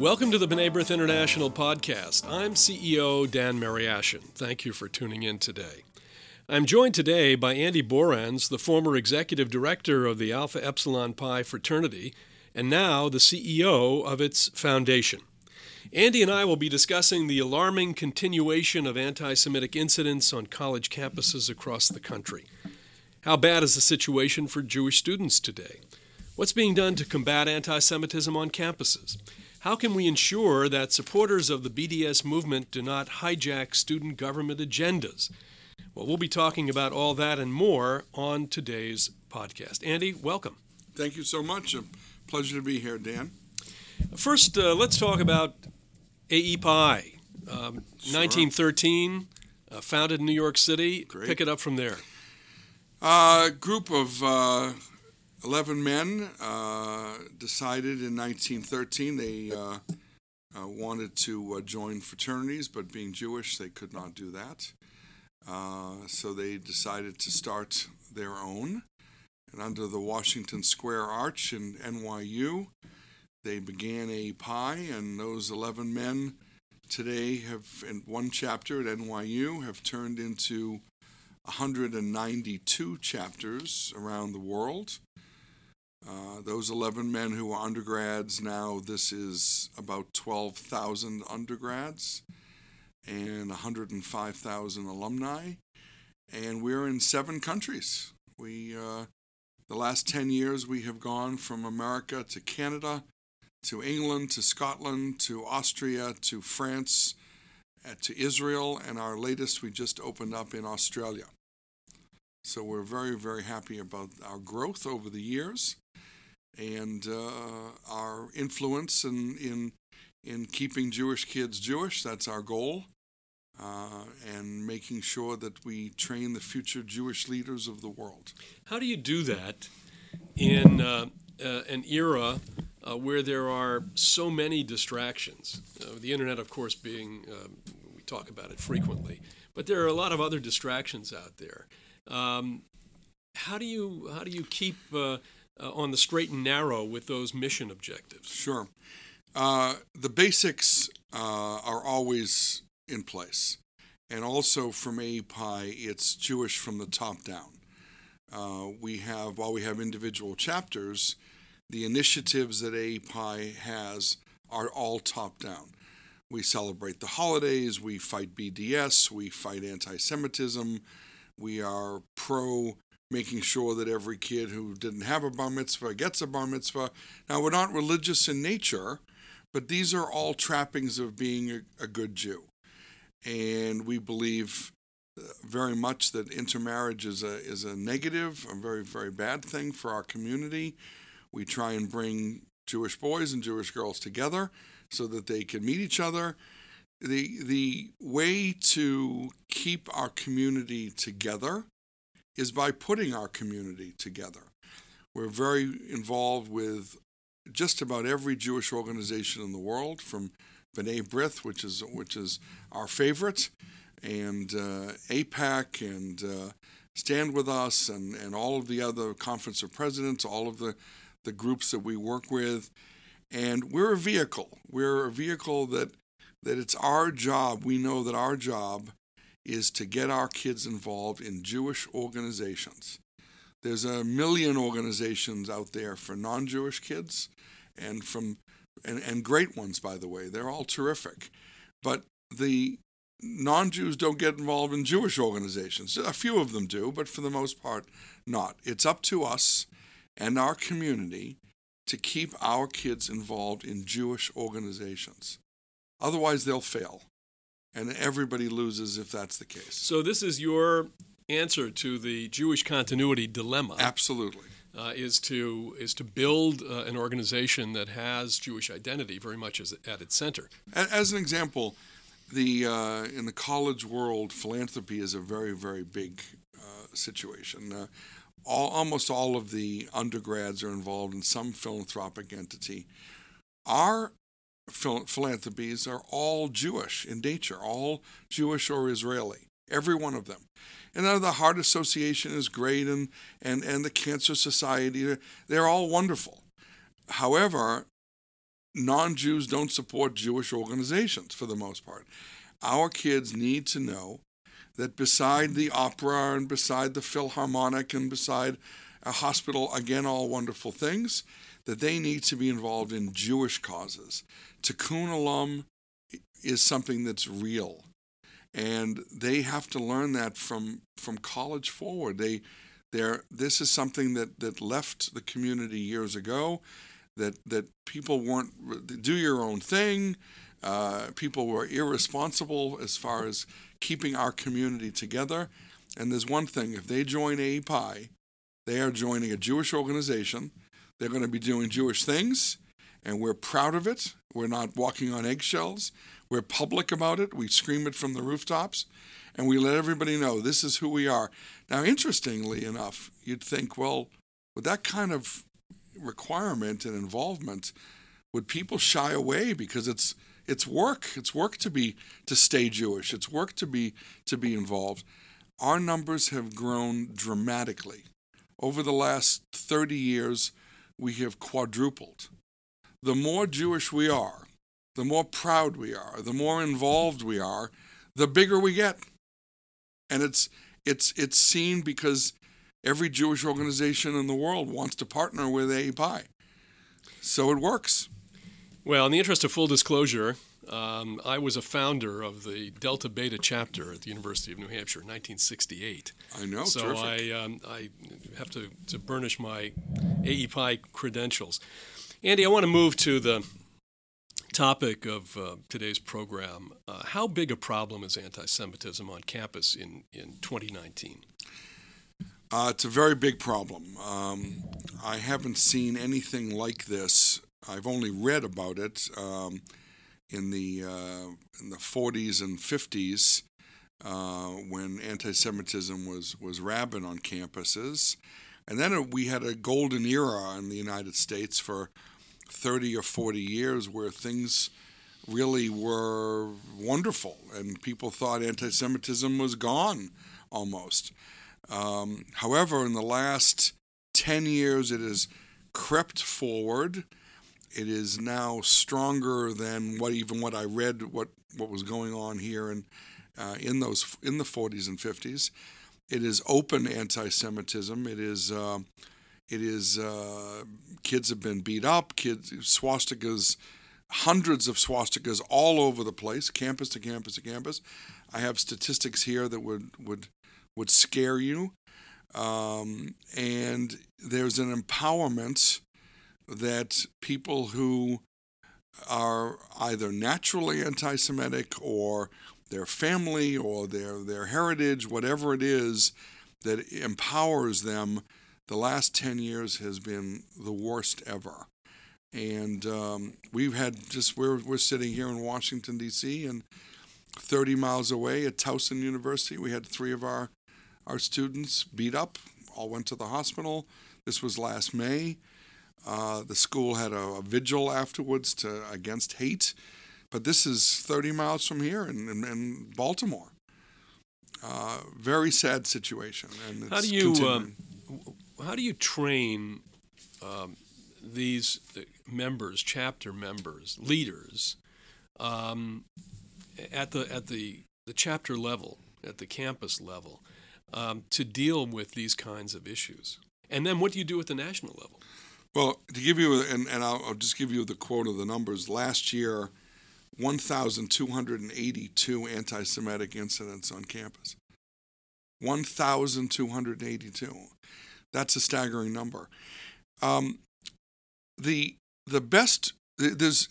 Welcome to the B'nai B'rith International podcast. I'm CEO Dan Mariaschin. Thank you for tuning in today. I'm joined today by Andy Borans, the former executive director of the Alpha Epsilon Pi fraternity and now the CEO of its foundation. Andy and I will be discussing the alarming continuation of anti Semitic incidents on college campuses across the country. How bad is the situation for Jewish students today? What's being done to combat anti Semitism on campuses? How can we ensure that supporters of the BDS movement do not hijack student government agendas? Well, we'll be talking about all that and more on today's podcast. Andy, welcome. Thank you so much. A pleasure to be here, Dan. First, uh, let's talk about AEPI. Um, sure. 1913, uh, founded in New York City. Great. Pick it up from there. A uh, group of 11 men uh, decided in 1913 they uh, uh, wanted to uh, join fraternities, but being Jewish, they could not do that. Uh, so they decided to start their own. And under the Washington Square Arch in NYU, they began AEPi, and those 11 men today have, in one chapter at NYU, have turned into 192 chapters around the world. Uh, those 11 men who are undergrads now, this is about 12,000 undergrads and 105,000 alumni. And we're in seven countries. We, uh, the last 10 years, we have gone from America to Canada, to England, to Scotland, to Austria, to France, uh, to Israel, and our latest we just opened up in Australia. So we're very, very happy about our growth over the years and uh, our influence in, in, in keeping Jewish kids Jewish. That's our goal. Uh, and making sure that we train the future Jewish leaders of the world. How do you do that in uh, uh an era uh, where there are so many distractions? Uh, the internet, of course, being, um, we talk about it frequently, but there are a lot of other distractions out there. Um, how do you how do you keep uh, on the straight and narrow with those mission objectives? Sure. Uh, the basics uh, are always in place. And also from AEPi, it's Jewish from the top down. Uh, we have, while we have individual chapters, the initiatives that AEPi has are all top down. We celebrate the holidays, we fight BDS, we fight anti Semitism, we are pro making sure that every kid who didn't have a bar mitzvah gets a bar mitzvah. Now, we're not religious in nature, but these are all trappings of being a, a good Jew. And we believe uh, very much that intermarriage is a, is a negative, a very, very bad thing for our community. We try and bring Jewish boys and Jewish girls together so that they can meet each other. The, the way to keep our community together is by putting our community together. We're very involved with just about every Jewish organization in the world, from B'nai B'rith, which is which is our favorite, and uh, AIPAC, and uh, Stand with Us, and, and all of the other Conference of Presidents, all of the, the groups that we work with. And we're a vehicle. We're a vehicle that that it's our job. We know that our job is to get our kids involved in Jewish organizations. There's a million organizations out there for non Jewish kids and from and, and great ones by the way. They're all terrific. But the non Jews don't get involved in Jewish organizations. A few of them do, but for the most part, not. It's up to us and our community to keep our kids involved in Jewish organizations. Otherwise, they'll fail and everybody loses if that's the case. So this is your answer to the Jewish continuity dilemma. Absolutely. Uh, is to is to build uh, an organization that has Jewish identity very much as, at its center. As an example, the uh, in the college world, philanthropy is a very very big uh, situation. Uh, all, almost all of the undergrads are involved in some philanthropic entity. Our philanthropies are all Jewish in nature, all Jewish or Israeli, every one of them. And the Heart Association is great, and, and, and the Cancer Society, they're all wonderful. However, non Jews don't support Jewish organizations for the most part. Our kids need to know that beside the opera and beside the Philharmonic and beside a hospital, again, all wonderful things, that they need to be involved in Jewish causes. Tikkun Olam is something that's real. And they have to learn that from, from college forward. They, they're, this is something that, that left the community years ago, that, that people weren't, do your own thing. Uh, people were irresponsible as far as keeping our community together. And there's one thing if they join AEPI, they are joining a Jewish organization. They're going to be doing Jewish things, and we're proud of it. We're not walking on eggshells. We're public about it. We scream it from the rooftops, and we let everybody know this is who we are. Now, interestingly enough, you'd think, well, with that kind of requirement and involvement, would people shy away because it's it's work. It's work to be to stay Jewish. It's work to be to be involved. Our numbers have grown dramatically. Over the last 30 years, we have quadrupled. The more Jewish we are, the more proud we are, the more involved we are, the bigger we get. And it's it's it's seen because every Jewish organization in the world wants to partner with AEPI. So it works. Well, in the interest of full disclosure, um, I was a founder of the Delta Beta chapter at the University of New Hampshire in 1968. I know. So terrific. I um, I have to, to burnish my AEPI credentials. Andy, I want to move to the topic of uh, today's program. Uh, how big a problem is anti-Semitism on campus in, in 2019? Uh, it's a very big problem. Um, I haven't seen anything like this. I've only read about it um, in the uh, in the 40s and 50s uh, when anti-Semitism was was rabid on campuses, and then we had a golden era in the United States for 30 or 40 years where things really were wonderful and people thought anti-Semitism was gone almost. Um, however, in the last 10 years, it has crept forward. It is now stronger than what even what I read what what was going on here in uh, in those in the 40s and 50s. It is open anti-Semitism. It is uh, it is uh, kids have been beat up. Kids swastikas, hundreds of swastikas all over the place, campus to campus to campus. I have statistics here that would would would scare you. Um, and there's an empowerment that people who are either naturally anti Semitic or their family or their, their heritage, whatever it is that empowers them, the last 10 years has been the worst ever. And um, we've had just, we're, we're sitting here in Washington, D.C., and 30 miles away at Towson University, we had three of our our students beat up, all went to the hospital. This was last May. Uh, the school had a, a, vigil afterwards to against hate, but this is 30 miles from here in, in, in Baltimore. Uh, very sad situation, and how do you um, how do you train um, these members, chapter members, leaders um, at the at the the chapter level, at the campus level? um, to deal with these kinds of issues? And then what do you do at the national level? Well, to give you, and, and I'll, I'll just give you the quote of the numbers. Last year, 1,282 anti Semitic incidents on campus. 1,282. That's a staggering number. Um, the the best there's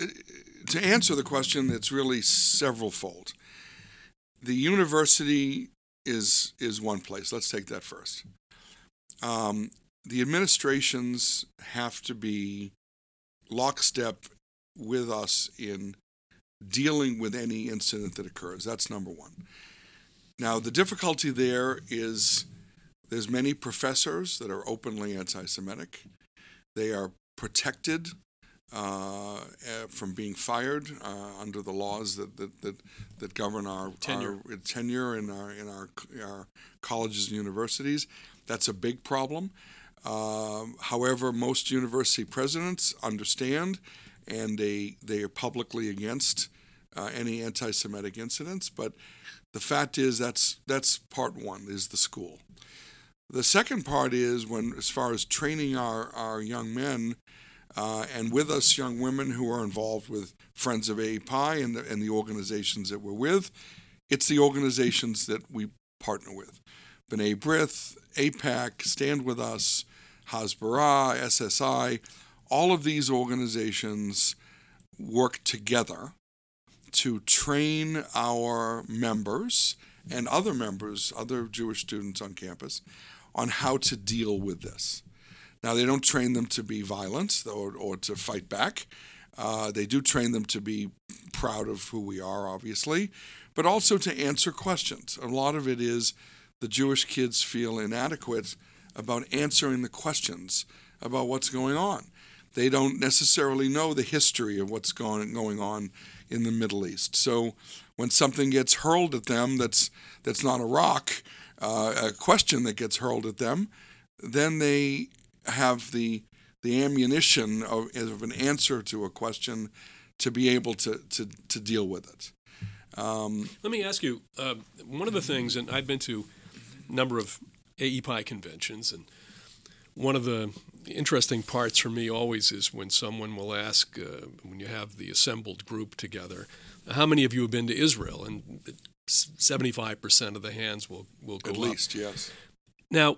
to answer the question it's really several fold the university is is one place. Let's take that first. Um, the administrations have to be lockstep with us in dealing with any incident that occurs. That's number one. Now, the difficulty there is there's many professors that are openly anti-Semitic. They are protected uh, eh, from being fired uh, under the laws that, that, that, that govern our tenure, our tenure in our in our our colleges and universities. That's a big problem. Um, however, most university presidents understand and they they are publicly against uh, any anti-Semitic incidents. But the fact is that's that's part one is the school. The second part is when, as far as training our, our young men, uh, and with us young women who are involved with Friends of API and the, and the organizations that we're with, it's the organizations that we partner with. B'nai B'rith, AIPAC, Stand With Us, Hasbara, SSI, all of these organizations work together to train our members and other members, other Jewish students on campus, on how to deal with this. Now, they don't train them to be violent or, or to fight back. Uh, they do train them to be proud of who we are, obviously, but also to answer questions. A lot of it is the Jewish kids feel inadequate about answering the questions about what's going on. They don't necessarily know the history of what's going, going on in the Middle East. So when something gets hurled at them that's, that's not a rock, uh, a question that gets hurled at them, then they have the the ammunition of, of an answer to a question to be able to to, to deal with it. Um, Let me ask you uh, one of the things, and I've been to a number of AEPI conventions, and one of the interesting parts for me always is when someone will ask, uh, when you have the assembled group together, how many of you have been to Israel? And 75% of the hands will, will go At least, up. yes. Now,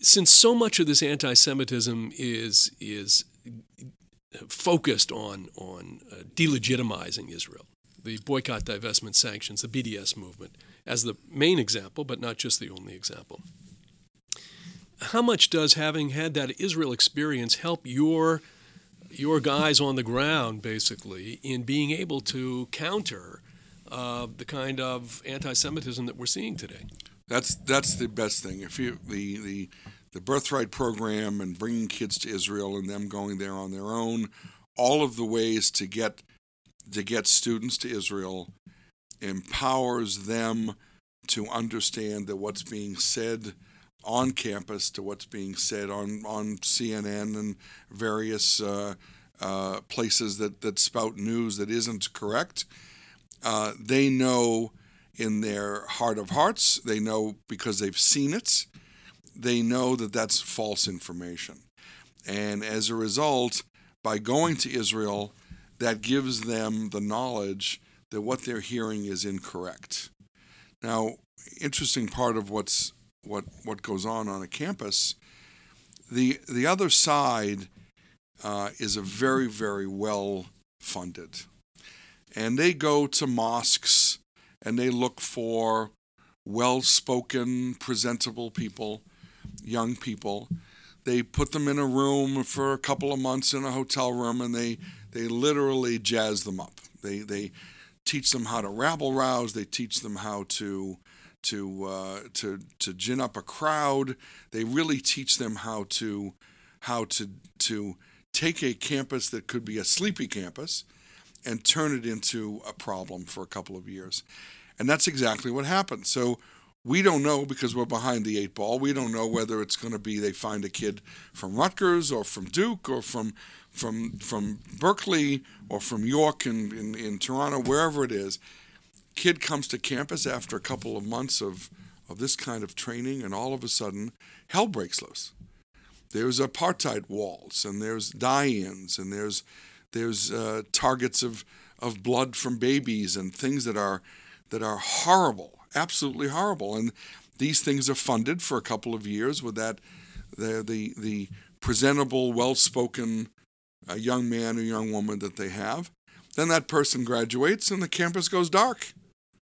since so much of this anti-Semitism is is focused on on uh, delegitimizing Israel, the boycott, divestment, sanctions, the BDS movement as the main example, but not just the only example. How much does having had that Israel experience help your your guys on the ground, basically, in being able to counter uh, the kind of anti-Semitism that we're seeing today? That's that's the best thing. If you the the the birthright program and bringing kids to Israel and them going there on their own, all of the ways to get to get students to Israel empowers them to understand that what's being said on campus to what's being said on, on CNN and various uh, uh, places that, that spout news that isn't correct. Uh, they know in their heart of hearts. They know because they've seen it. They know that that's false information. And as a result, by going to Israel, that gives them the knowledge that what they're hearing is incorrect. Now, interesting part of what's what what goes on on a campus. The the other side uh, is a very very well funded, and they go to mosques and they look for well spoken, presentable people, young people. They put them in a room for a couple of months in a hotel room and they, they literally jazz them up. They, they teach them how to rabble rouse, they teach them how to. To, uh, to to gin up a crowd, they really teach them how to how to to take a campus that could be a sleepy campus and turn it into a problem for a couple of years. And that's exactly what happened. So we don't know because we're behind the eight ball. We don't know whether it's going to be they find a kid from Rutgers or from Duke or from from from Berkeley or from York in, in, in Toronto, wherever it is. Kid comes to campus after a couple of months of, of this kind of training, and all of a sudden, hell breaks loose. There's apartheid walls, and there's die-ins, and there's there's uh, targets of, of blood from babies and things that are that are horrible, absolutely horrible. And these things are funded for a couple of years with that the the, the presentable, well-spoken uh, young man or young woman that they have. Then that person graduates and the campus goes dark.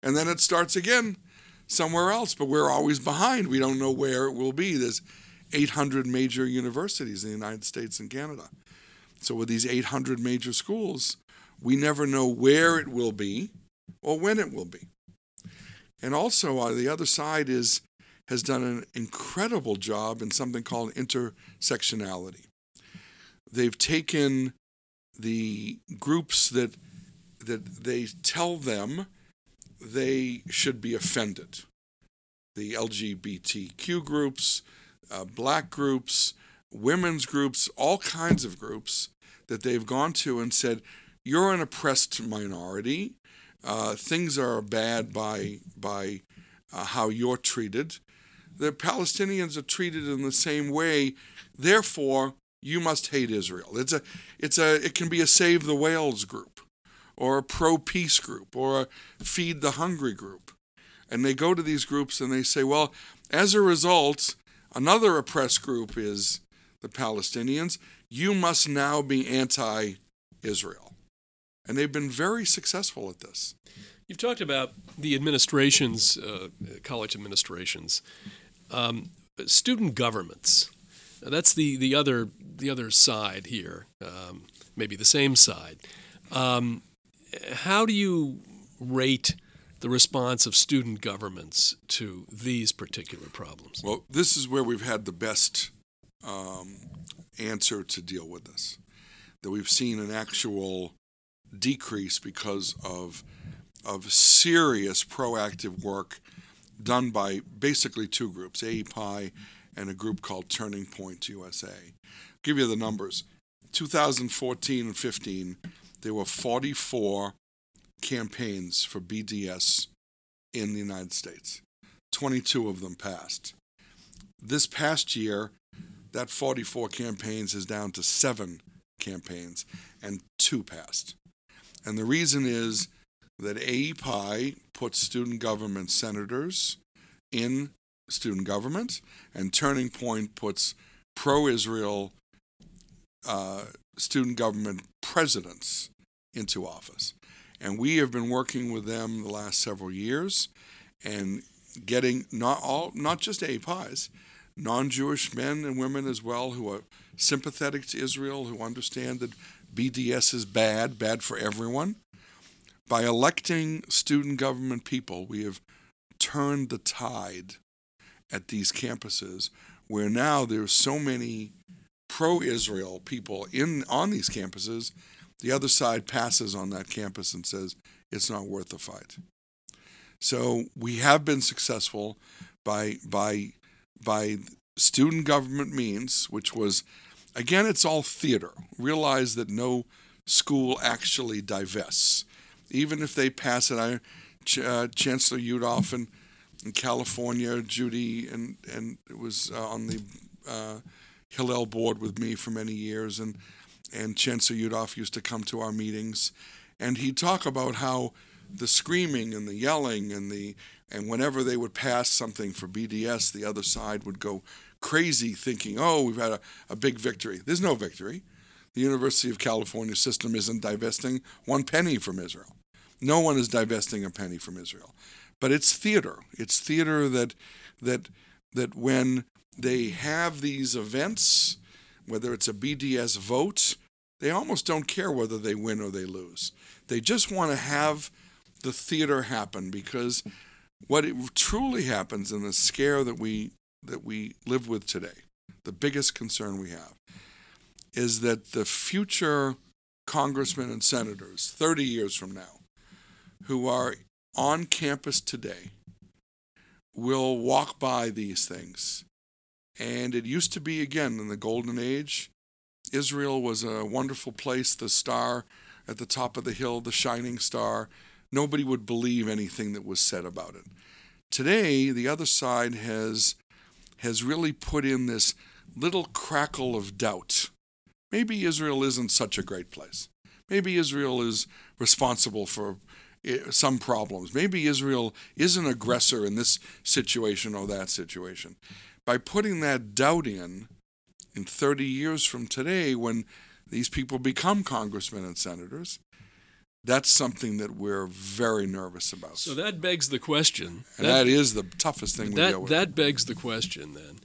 And then it starts again somewhere else, but we're always behind. We don't know where it will be. There's 800 major universities in the United States and Canada. So with these 800 major schools, we never know where it will be or when it will be. And also, uh, the other side is has done an incredible job in something called intersectionality. They've taken the groups that that they tell them they should be offended. The LGBTQ groups, uh, black groups, women's groups, all kinds of groups that they've gone to and said, "You're an oppressed minority. Uh, things are bad by by uh, how you're treated. The Palestinians are treated in the same way. Therefore, you must hate Israel. It's a it's a it can be a Save the Whales group, or a pro peace group, or a Feed the Hungry group, and they go to these groups and they say, well, as a result, another oppressed group is the Palestinians. You must now be anti-Israel, and they've been very successful at this. You've talked about the administrations, uh, college administrations, um, student governments. That's the, the other the other side here, um, maybe the same side. Um, how do you rate the response of student governments to these particular problems? Well, this is where we've had the best um, answer to deal with this. That we've seen an actual decrease because of of serious proactive work done by basically two groups, AEPI and a group called Turning Point USA. I'll give you the numbers. 2014 and 15, there were 44 campaigns for BDS in the United States. 22 of them passed. This past year, that 44 campaigns is down to seven campaigns, and two passed. And the reason is that AEPI puts student government senators in student government, and Turning Point puts pro Israel uh, student government presidents into office. And we have been working with them the last several years and getting not all not just APIs, non-Jewish men and women as well who are sympathetic to Israel, who understand that BDS is bad, bad for everyone, by electing student government people, we have turned the tide at these campuses where now there's so many pro-Israel people in on these campuses, the other side passes on that campus and says it's not worth the fight. So we have been successful by by by student government means, which was again it's all theater. Realize that no school actually divests even if they pass it. I, uh, Chancellor Yudof in, in California, Judy, and and it was uh, on the uh, Hillel board with me for many years, and and Chancellor Yudof used to come to our meetings, and he'd talk about how the screaming and the yelling and the and whenever they would pass something for BDS, the other side would go crazy, thinking, "Oh, we've had a, a big victory." There's no victory. The University of California system isn't divesting one penny from Israel. No one is divesting a penny from Israel. But it's theater. It's theater that that that when they have these events, whether it's a BDS vote, they almost don't care whether they win or they lose. They just want to have the theater happen because what it truly happens in the scare that we that we live with today, the biggest concern we have, is that the future congressmen and senators, 30 years from now, who are on campus today, will walk by these things. And it used to be, again, in the golden age, Israel was a wonderful place, the star at the top of the hill, the shining star. Nobody would believe anything that was said about it. Today, the other side has, has really put in this little crackle of doubt maybe Israel isn't such a great place. Maybe Israel is responsible for eh, some problems. Maybe Israel is an aggressor in this situation or that situation. By putting that doubt in, in 30 years from today, when these people become congressmen and senators, that's something that we're very nervous about. So that begs the question. And that, that is the toughest thing that, we deal with. That begs the question then.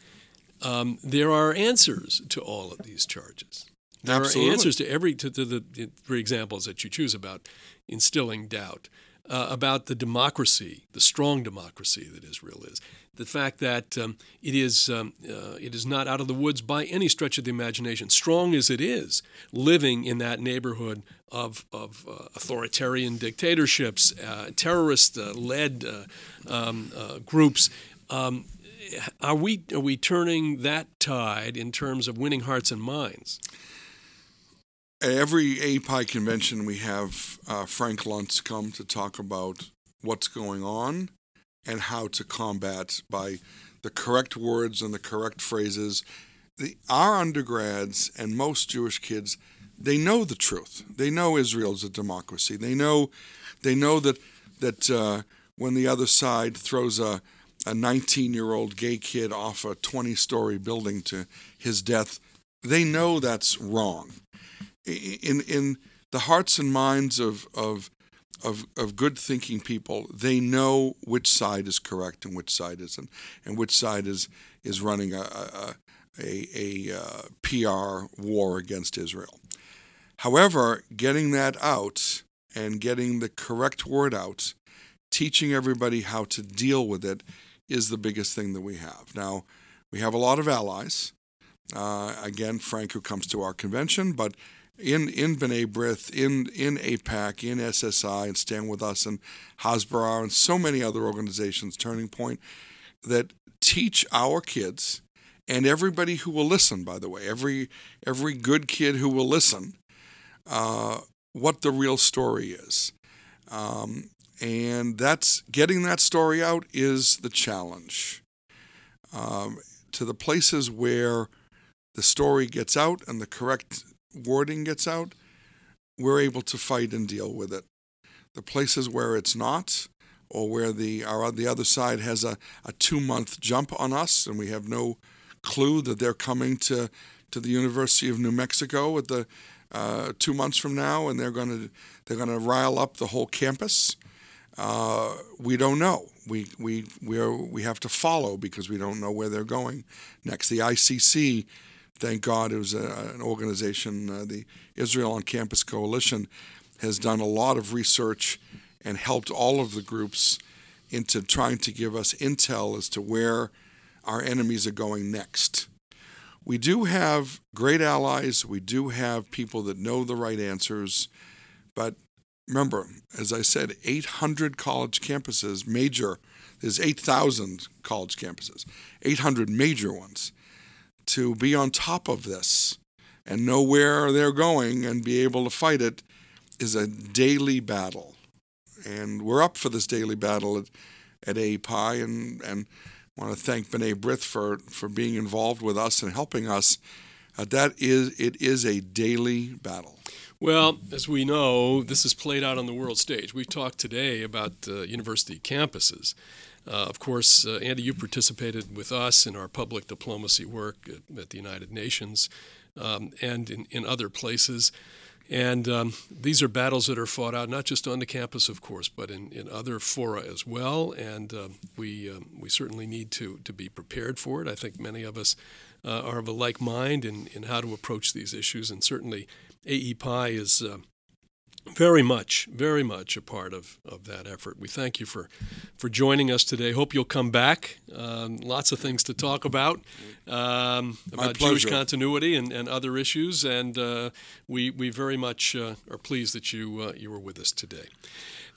Um, there are answers to all of these charges. There Absolutely. are answers to every to, to the three examples that you choose about instilling doubt uh, about the democracy, the strong democracy that Israel is. The fact that um, it is um, uh, it is not out of the woods by any stretch of the imagination, strong as it is, living in that neighborhood of, of uh, authoritarian dictatorships, uh, terrorist-led uh, um, uh, groups. Um, are we are we turning that tide in terms of winning hearts and minds? Every API convention, we have uh, Frank Luntz come to talk about what's going on and how to combat by the correct words and the correct phrases. The, our undergrads and most Jewish kids, they know the truth. They know Israel's a democracy. They know, they know that that uh, when the other side throws a a 19 year old gay kid off a 20 story building to his death, they know that's wrong. In in the hearts and minds of of of, of good thinking people, they know which side is correct and which side isn't, and which side is is running a a, a, a uh, PR war against Israel. However, getting that out and getting the correct word out, teaching everybody how to deal with it, is the biggest thing that we have. Now, we have a lot of allies. Uh, again, Frank, who comes to our convention, but in in B'rith, in in AIPAC, in SSI, and Stand With Us, and Hasbara, and so many other organizations, Turning Point, that teach our kids and everybody who will listen. By the way, every every good kid who will listen, uh, what the real story is, um, and that's getting that story out is the challenge. Um, to the places where the story gets out and the correct wording gets out, we're able to fight and deal with it. The places where it's not, or where the our the other side has a, a two month jump on us and we have no clue that they're coming to to the University of New Mexico at the uh, two months from now and they're going to they're going to rile up the whole campus. Uh, we don't know. We we we are, we have to follow because we don't know where they're going next. The ICC thank God it was a, an organization, uh, the Israel on Campus Coalition, has done a lot of research and helped all of the groups into trying to give us intel as to where our enemies are going next. We do have great allies, we do have people that know the right answers, but remember, as I said, 800 college campuses, major, there's 8,000 college campuses, 800 major ones to be on top of this and know where they're going and be able to fight it is a daily battle. And we're up for this daily battle at, at API and, and want to thank B'nai B'rith for, for being involved with us and helping us. Uh, that is, it is a daily battle. Well, as we know, this is played out on the world stage. We've talked today about uh, university campuses. Uh, of course, uh, Andy, you participated with us in our public diplomacy work at, at the United Nations um, and in, in, other places. And um, these are battles that are fought out not just on the campus, of course, but in, in other fora as well. And um, we, um, we certainly need to, to be prepared for it. I think many of us uh, are of a like mind in, in how to approach these issues. And certainly, AEPI is uh, very much, very much a part of, of that effort. We thank you for, for joining us today. Hope you'll come back. Um, lots of things to talk about um, about Jewish continuity and, and other issues, and uh, we, we very much uh, are pleased that you, uh, you were with us today.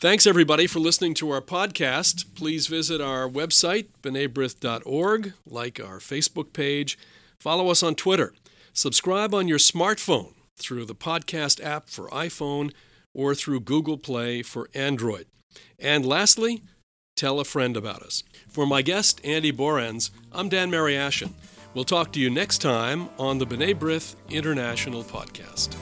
Thanks, everybody, for listening to our podcast. Please visit our website, b'naibrith.org, like our Facebook page, follow us on Twitter, subscribe on your smartphone through the podcast app for iPhone or through Google Play for Android. And lastly, tell a friend about us. For my guest, Andy Borans, I'm Dan Mariaschin. We'll talk to you next time on the B'nai B'rith International Podcast.